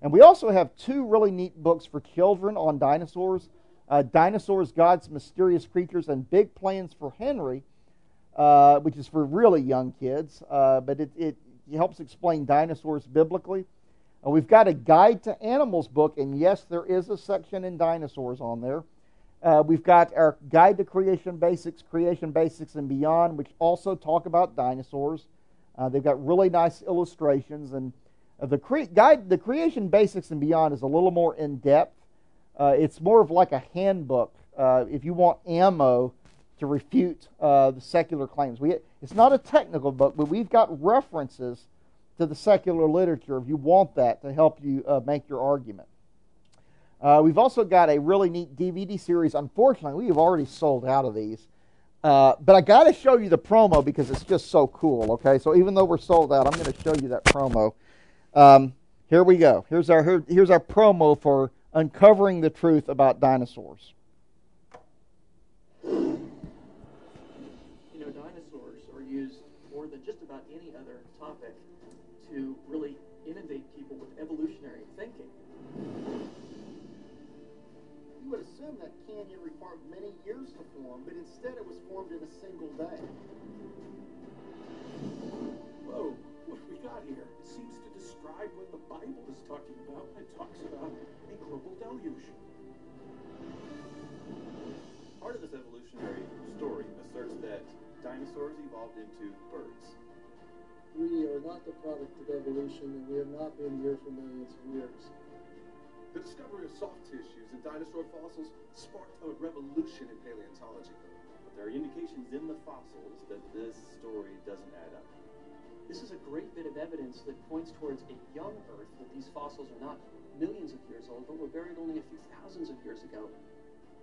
And we also have two really neat books for children on dinosaurs uh, Dinosaurs, God's Mysterious Creatures, and Big Plans for Henry, uh, which is for really young kids. Uh, but it, it helps explain dinosaurs biblically. Uh, we've got a Guide to Animals book, and yes, there is a section in dinosaurs on there. Uh, we've got our Guide to Creation Basics, Creation Basics and Beyond, which also talk about dinosaurs. Uh, they've got really nice illustrations, and uh, the cre- guide, the Creation Basics and Beyond, is a little more in depth. Uh, it's more of like a handbook uh, if you want ammo to refute the secular claims. We, it's not a technical book, but we've got references to the secular literature if you want that to help you uh, make your argument. Uh, we've also got a really neat DVD series. Unfortunately, we have already sold out of these. Uh, but I got to show you the promo because it's just so cool, okay? So even though we're sold out, I'm going to show you that promo. Um, here we go. Here's our, here, here's our promo for uncovering the truth about dinosaurs. You know, dinosaurs are used more than just about any other topic to really inundate people with evolutionary thinking. You would assume that canyon required many years to form, but instead it was formed in a single day. Whoa, what have we got here? It seems to describe what the Bible is talking about when it talks about a global deluge. Part of this evolutionary story asserts that dinosaurs evolved into birds. We are not the product of evolution, and we have not been here for millions of years. The discovery of soft tissues in dinosaur fossils sparked a revolution in paleontology. But there are indications in the fossils that this story doesn't add up. This is a great bit of evidence that points towards a young Earth, that these fossils are not millions of years old, but were buried only a few thousands of years ago.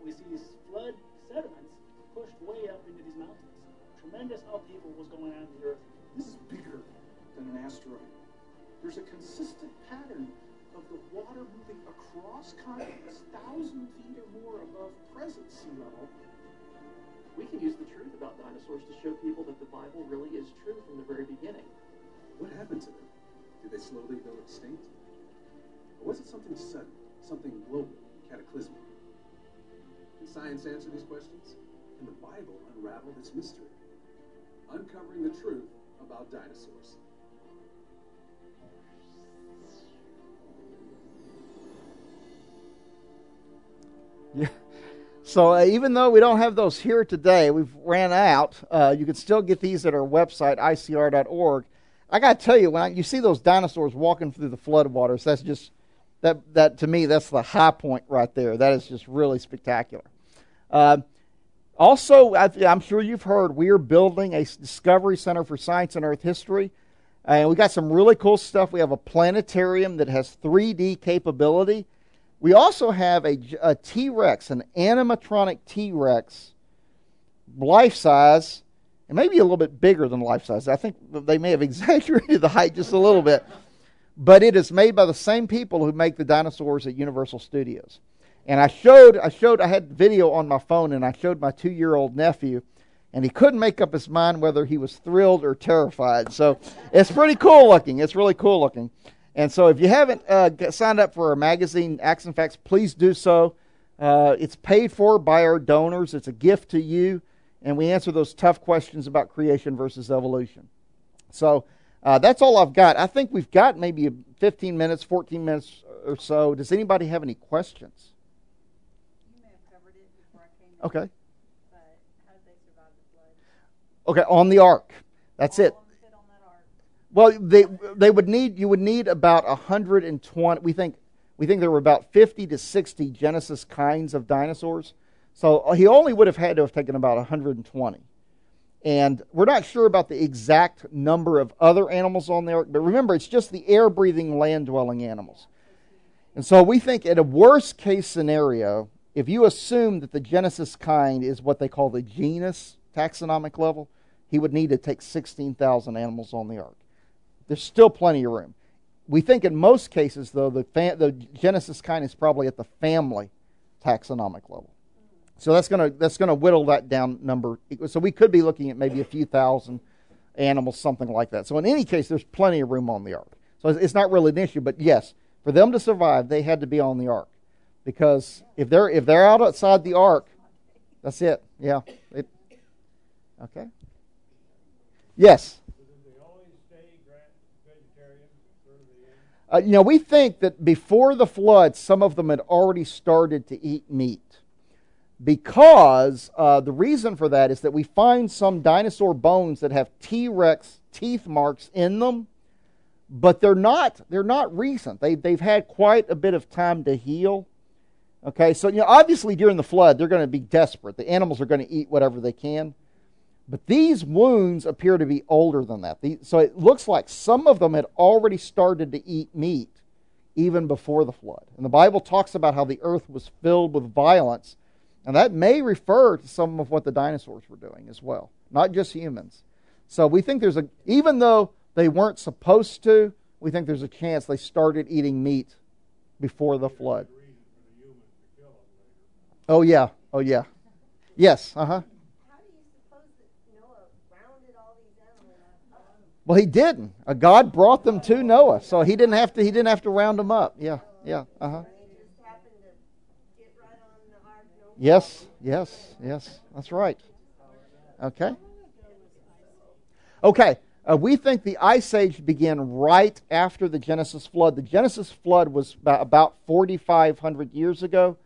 We see these flood sediments pushed way up into these mountains. Tremendous upheaval was going on in the Earth. This is bigger than an asteroid. There's a consistent pattern of the water moving across continents, thousand feet or more above present sea level. We can use the truth about dinosaurs to show people that the Bible really is true from the very beginning. What happened to them? Did they slowly go extinct? Or was it something sudden, something global, cataclysmic? Can science answer these questions? Can the Bible unravel this mystery? Uncovering the truth about dinosaurs. Yeah. So uh, even though we don't have those here today, we've ran out. Uh, you can still get these at our website, icr.org. I got to tell you, when I, you see those dinosaurs walking through the floodwaters, that's just that that to me that's the high point right there. That is just really spectacular. Uh, also, I, am sure you've heard we are building a discovery center for science and Earth history, and we got some really cool stuff. We have a planetarium that has 3D capability. We also have a a T-Rex, an animatronic T-Rex, life size, and maybe a little bit bigger than life size. I think they may have exaggerated the height just a little bit, but it is made by the same people who make the dinosaurs at Universal Studios. And I showed, I showed, I had video on my phone, and I showed my two-year-old nephew, and he couldn't make up his mind whether he was thrilled or terrified. So it's pretty cool looking. It's really cool looking. And so if you haven't uh, signed up for our magazine, Acts and Facts, please do so. Uh, it's paid for by our donors. It's a gift to you, and we answer those tough questions about creation versus evolution. So uh, that's all I've got. I think we've got maybe 15 minutes, 14 minutes or so. Does anybody have any questions? Okay. Okay, on the ark. That's it. Well, they they would need you would need about 120. We think we think there were about 50 to 60 Genesis kinds of dinosaurs. So uh, he only would have had to have taken about 120. And we're not sure about the exact number of other animals on the ark, but remember, it's just the air breathing, land dwelling animals. And so we think, at a worst case scenario, if you assume that the Genesis kind is what they call the genus taxonomic level, he would need to take 16,000 animals on the ark. There's still plenty of room. We think in most cases, though, the, the Genesis kind is probably at the family taxonomic level. So that's going to that's going to whittle that down number. So we could be looking at maybe a few thousand animals, something like that. So in any case, there's plenty of room on the ark. So it's not really an issue. But yes, for them to survive, they had to be on the ark because if they're if they're out outside the ark, that's it. Yeah. It, okay. Yes. Uh, you know, we think that before the flood, some of them had already started to eat meat. Because uh, the reason for that is that we find some dinosaur bones that have T Rex teeth marks in them, but they're not they're not recent. They they've had quite a bit of time to heal. Okay, so you know, obviously during the flood, they're going to be desperate. The animals are going to eat whatever they can. But these wounds appear to be older than that. So it looks like some of them had already started to eat meat even before the flood. And the Bible talks about how the earth was filled with violence. And that may refer to some of what the dinosaurs were doing as well, not just humans. So we think there's a, even though they weren't supposed to, we think there's a chance they started eating meat before the flood. Oh, yeah. Oh, yeah. Yes. Uh huh. Well, he didn't. A God brought them to Noah, so he didn't have to. He didn't have to round them up. Yeah, yeah. Uh huh. Yes, yes, yes. That's right. Okay. Okay. Uh, we think the ice age began right after the Genesis flood. The Genesis flood was about, about 4,500 years ago.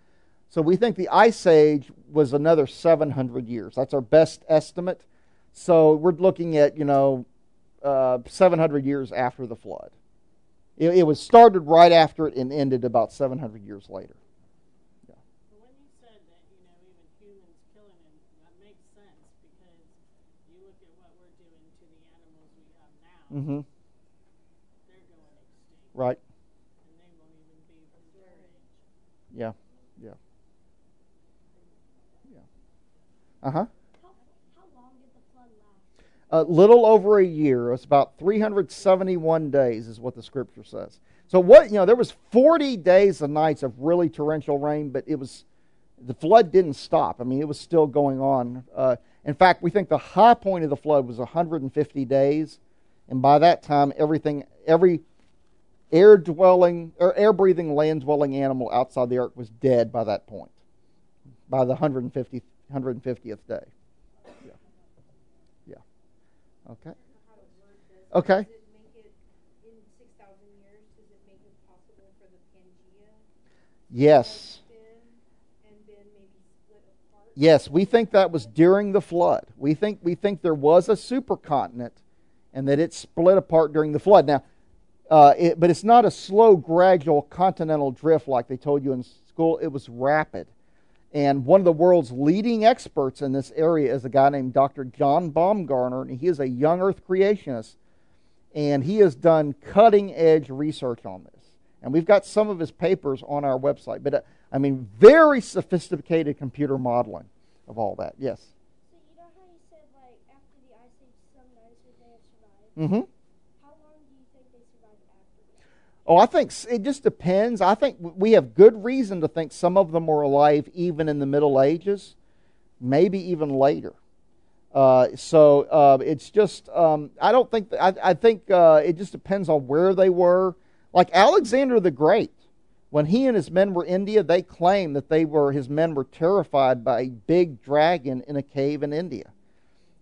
So we think the ice age was another 700 years. That's our best estimate. So we're looking at, you know, uh, 700 years after the flood. It, it, was started right after it and ended about 700 years later. Yeah. when you said that, you know, even humans killing them, that makes sense because you look at what we're doing to the animals we have now. Mm-hmm. They're going extinct. Right. And they won't even be from their age. Yeah. Yeah. Yeah. Uh huh a little over a year. It's about 371 days, is what the scripture says. So what you know, there was 40 days and nights of really torrential rain, but it was the flood didn't stop. I mean, it was still going on. Uh, in fact, we think the high point of the flood was 150 days, and by that time, everything, every air dwelling or air breathing, land dwelling animal outside the ark was dead by that point. By the 150, 150th day. Yeah. Yeah. Okay. Okay. Yes. Yes, we think that was during the flood. We think we think there was a supercontinent, and that it split apart during the flood. Now, uh, it, but it's not a slow, gradual continental drift like they told you in school. It was rapid. And one of the world's leading experts in this area is a guy named Dr. John Baumgardner, and he is a young earth creationist. And he has done cutting edge research on this. And we've got some of his papers on our website. But, uh, I mean, very sophisticated computer modeling of all that. Yes? So, you know how you said, like, after the Ice Age, some dinosaurs may have survived? Mm hmm. Oh, I think it just depends. I think we have good reason to think some of them were alive even in the Middle Ages, maybe even later. Uh, so uh, it's just um, I don't think I, I think uh, it just depends on where they were. Like Alexander the Great, when he and his men were in India, they claim that they were his men were terrified by a big dragon in a cave in India.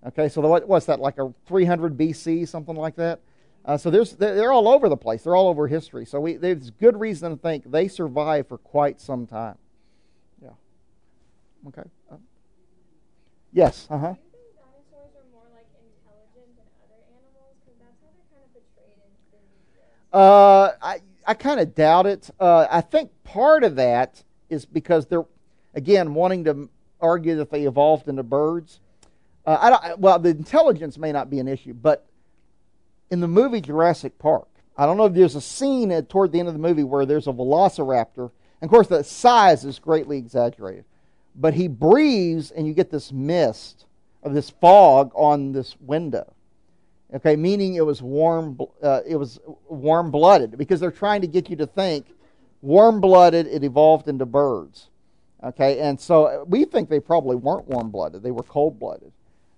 Okay, so what, what's that like a 300 BC, something like that? Uh, so there's, they're all over the place. They're all over history. So we, there's good reason to think they survived for quite some time. Yeah. Okay. Uh, yes. Uh huh. Uh, I I kind of doubt it. Uh, I think part of that is because they're, again, wanting to argue that they evolved into birds. Uh, I don't, well, the intelligence may not be an issue, but in the movie Jurassic Park, I don't know if there's a scene at, toward the end of the movie where there's a velociraptor. And of course, the size is greatly exaggerated. But he breathes, and you get this mist of this fog on this window. Okay, meaning it was warm. Uh, it was warm-blooded because they're trying to get you to think warm-blooded. It evolved into birds. Okay, and so we think they probably weren't warm-blooded; they were cold-blooded.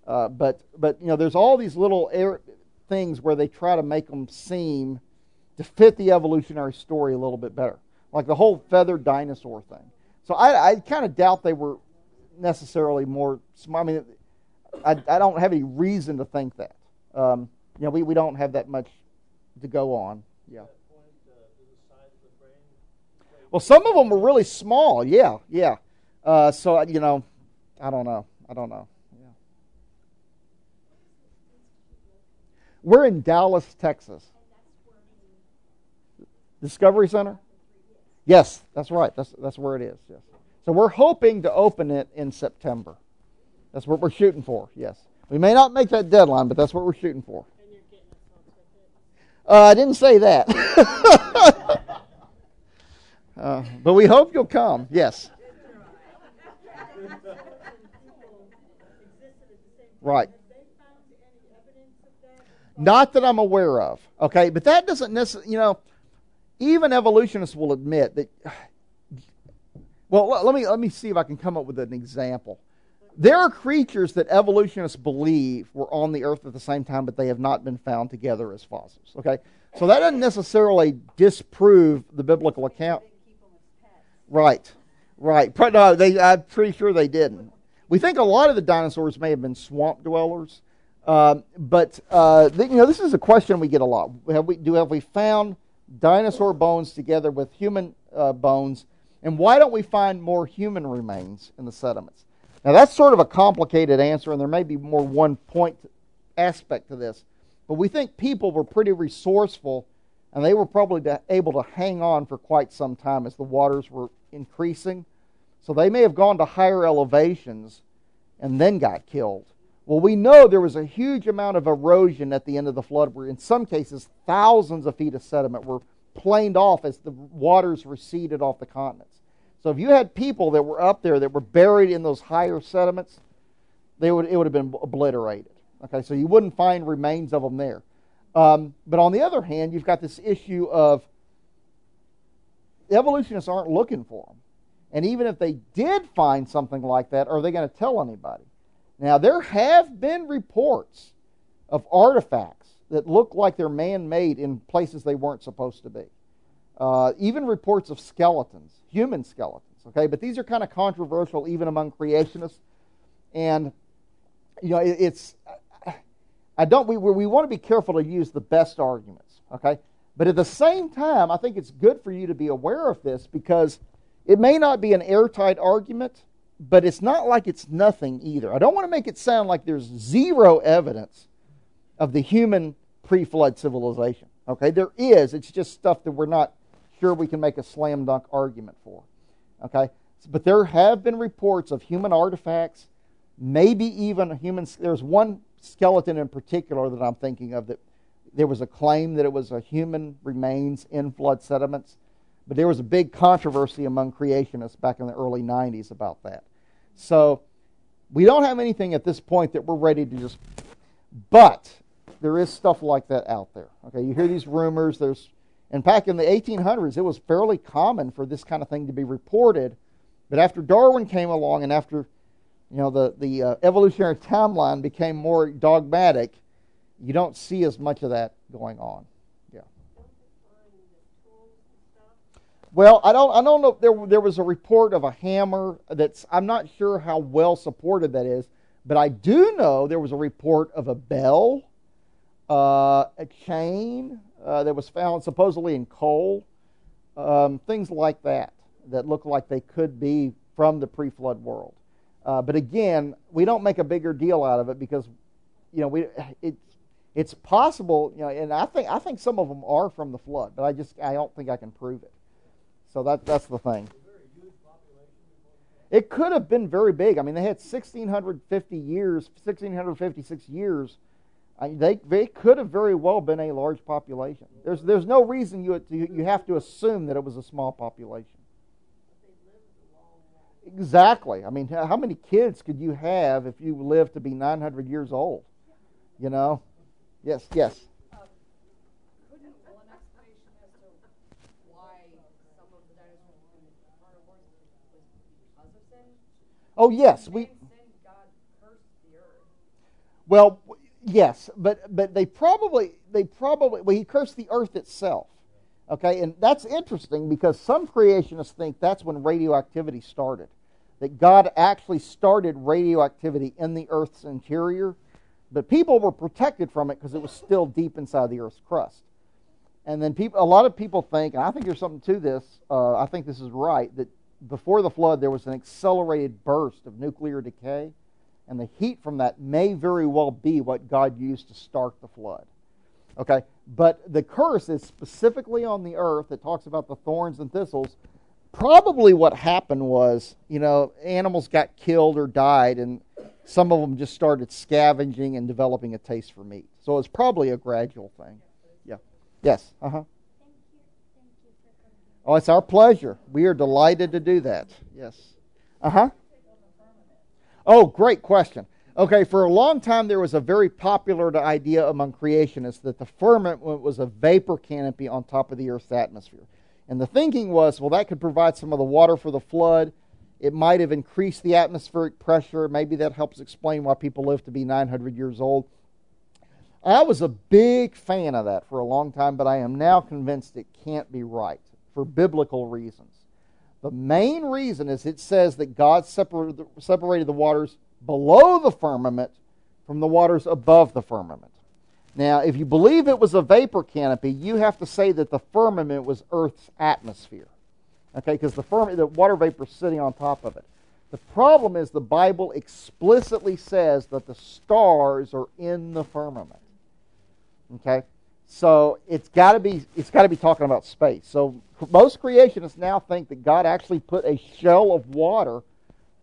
Uh, but but you know, there's all these little air, things where they try to make them seem to fit the evolutionary story a little bit better, like the whole feathered dinosaur thing. So I, I kind of doubt they were necessarily more. I mean, I, I don't have any reason to think that. Um, you know, we, we don't have that much to go on. Yeah. Well, some of them were really small. Yeah, yeah. Uh, so you know, I don't know. I don't know. We're in Dallas, Texas. Discovery Center. Yes, that's right. That's that's where it is. Yes. So we're hoping to open it in September. That's what we're shooting for. Yes. We may not make that deadline, but that's what we're shooting for. Uh, I didn't say that. uh, but we hope you'll come. Yes. Right. Not that I'm aware of. Okay, but that doesn't necessarily, you know, even evolutionists will admit that. Well, let me let me see if I can come up with an example. There are creatures that evolutionists believe were on the earth at the same time, but they have not been found together as fossils. Okay? So that doesn't necessarily disprove the biblical account. Right. Right. No, they, I'm pretty sure they didn't. We think a lot of the dinosaurs may have been swamp dwellers. Um, but uh, you know, this is a question we get a lot. Have we do have we found dinosaur bones together with human uh, bones, and why don't we find more human remains in the sediments? Now, that's sort of a complicated answer, and there may be more one point aspect to this. But we think people were pretty resourceful, and they were probably able to hang on for quite some time as the waters were increasing. So they may have gone to higher elevations and then got killed. Well, we know there was a huge amount of erosion at the end of the flood, where in some cases, thousands of feet of sediment were planed off as the waters receded off the continents. So if you had people that were up there that were buried in those higher sediments, they would it would have been obliterated. Okay, so you wouldn't find remains of them there. Um, but on the other hand, you've got this issue of evolutionists aren't looking for them. And even if they did find something like that, are they going to tell anybody? Now, there have been reports of artifacts that look like they're man made in places they weren't supposed to be. Uh, even reports of skeletons, human skeletons. Okay, but these are kind of controversial even among creationists, and you know it, it's. I don't. We we want to be careful to use the best arguments. Okay, but at the same time, I think it's good for you to be aware of this because it may not be an airtight argument, but it's not like it's nothing either. I don't want to make it sound like there's zero evidence of the human pre-flood civilization. Okay, there is. It's just stuff that we're not sure we can make a slam dunk argument for. Okay? But there have been reports of human artifacts, maybe even a human. There's one skeleton in particular that I'm thinking of that there was a claim that it was a human remains in flood sediments, but there was a big controversy among creationists back in the early 90s about that. So we don't have anything at this point that we're ready to just. But there is stuff like that out there. Okay, you hear these rumors. There's and back in the 1800s, it was fairly common for this kind of thing to be reported. But after Darwin came along and after you know the, the uh, evolutionary timeline became more dogmatic, you don't see as much of that going on. Well, I don't I don't know. There there was a report of a hammer that's I'm not sure how well supported that is, but I do know there was a report of a bell, uh, a chain, uh, that was found supposedly in coal, um, things like that that look like they could be from the pre-flood world. Uh, but again, we don't make a bigger deal out of it because, you know, we it's it's possible, you know, and I think I think some of them are from the flood, but I just I don't think I can prove it. So that that's the thing. It could have been very big. I mean, they had 1,650 years, 1,656 years. I, they they could have very well been a large population. There's there's no reason you you have to assume that it was a small population. Exactly. I mean, how many kids could you have if you lived to be 900 years old? You know? Yes, yes. Oh yes, we. Well, yes, but but they probably they probably well he cursed the earth itself. Okay, and that's interesting because some creationists think that's when radioactivity started. That God actually started radioactivity in the earth's interior, but people were protected from it because it was still deep inside the earth's crust. And then people, a lot of people think, and I think there's something to this. Uh, I think this is right that before the flood, there was an accelerated burst of nuclear decay, and the heat from that may very well be what God used to start the flood. Okay, but the curse is specifically on the earth that talks about the thorns and thistles. Probably what happened was, you know, animals got killed or died, and some of them just started scavenging and developing a taste for meat. So it's probably a gradual thing. Yeah. Yes. Uh huh. Oh, it's our pleasure. We are delighted to do that. Yes. Uh huh. Oh, great question. Okay, for a long time there was a very popular idea among creationists that the firmament was a vapor canopy on top of the Earth's atmosphere. And the thinking was, well, that could provide some of the water for the flood. It might have increased the atmospheric pressure. Maybe that helps explain why people live to be 900 years old. I was a big fan of that for a long time, but I am now convinced it can't be right for biblical reasons. The main reason is it says that God separated the waters below the firmament from the waters above the firmament. Now, if you believe it was a vapor canopy, you have to say that the firmament was Earth's atmosphere. Okay, because the, firm, the water vapor is sitting on top of it. The problem is the Bible explicitly says that the stars are in the firmament. Okay? So it's got to be it's got to be talking about space. So most creationists now think that God actually put a shell of water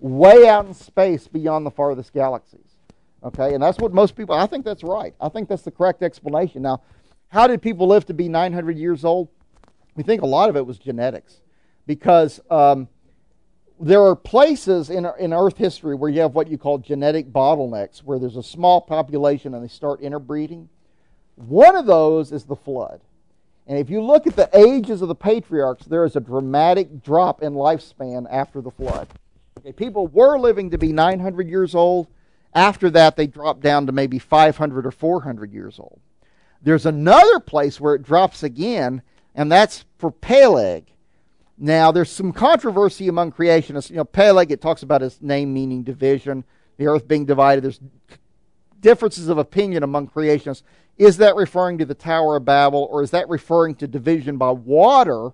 way out in space beyond the farthest galaxies. Okay, and that's what most people. I think that's right. I think that's the correct explanation. Now, how did people live to be 900 years old? We think a lot of it was genetics, because um, there are places in in Earth history where you have what you call genetic bottlenecks, where there's a small population and they start interbreeding one of those is the flood. And if you look at the ages of the patriarchs, there is a dramatic drop in lifespan after the flood. Okay, people were living to be 900 years old. After that, they dropped down to maybe 500 or 400 years old. There's another place where it drops again, and that's for Peleg. Now, there's some controversy among creationists. You know, Peleg, it talks about his name meaning division, the earth being divided. There's differences of opinion among creationists. Is that referring to the Tower of Babel, or is that referring to division by water,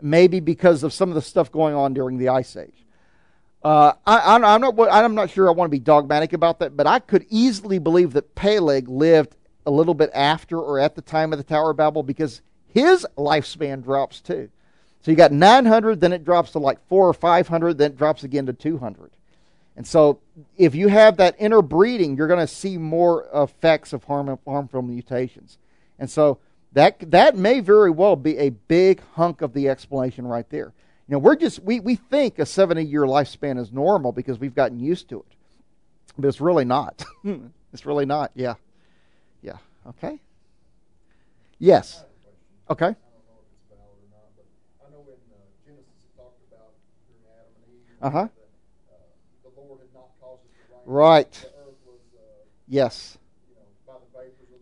maybe because of some of the stuff going on during the Ice Age? Uh, I, am not. I'm not sure. I want to be dogmatic about that, but I could easily believe that Peleg lived a little bit after or at the time of the Tower of Babel because his lifespan drops too. So you got 900, then it drops to like four or 500, then it drops again to 200. And so, if you have that interbreeding, you're going to see more effects of harm, harmful mutations. And so, that that may very well be a big hunk of the explanation right there. You know, we're just we, we think a 70 year lifespan is normal because we've gotten used to it. But it's really not. it's really not. Yeah. Yeah. Okay. Yes. Okay. Uh huh. Right. Yes.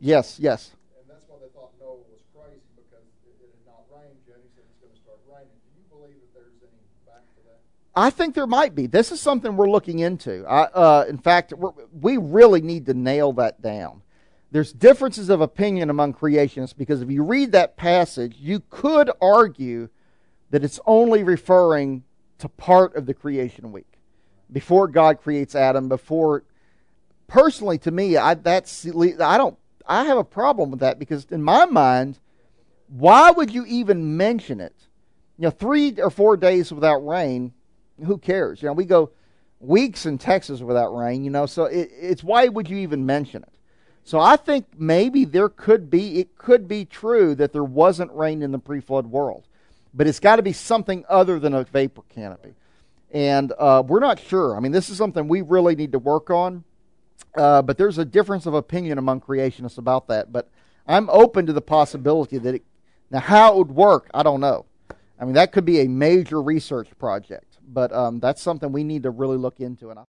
Yes, yes. And that's why they thought Noah was crazy because it, it had not rained yet. He said it's going to start raining. Do you believe that there's any back to that? I think there might be. This is something we're looking into. I, uh, in fact, we really need to nail that down. There's differences of opinion among creationists because if you read that passage, you could argue that it's only referring to part of the creation week before God creates Adam, before personally to me, I that's I don't I have a problem with that because in my mind, why would you even mention it? You know, three or four days without rain, who cares? You know, we go weeks in Texas without rain. You know, so it, it's why would you even mention it? So I think maybe there could be it could be true that there wasn't rain in the pre-flood world, but it's got to be something other than a vapor canopy, and uh, we're not sure. I mean, this is something we really need to work on. Uh, but there's a difference of opinion among creationists about that. But I'm open to the possibility that it, now how it would work, I don't know. I mean, that could be a major research project, but um, that's something we need to really look into. And I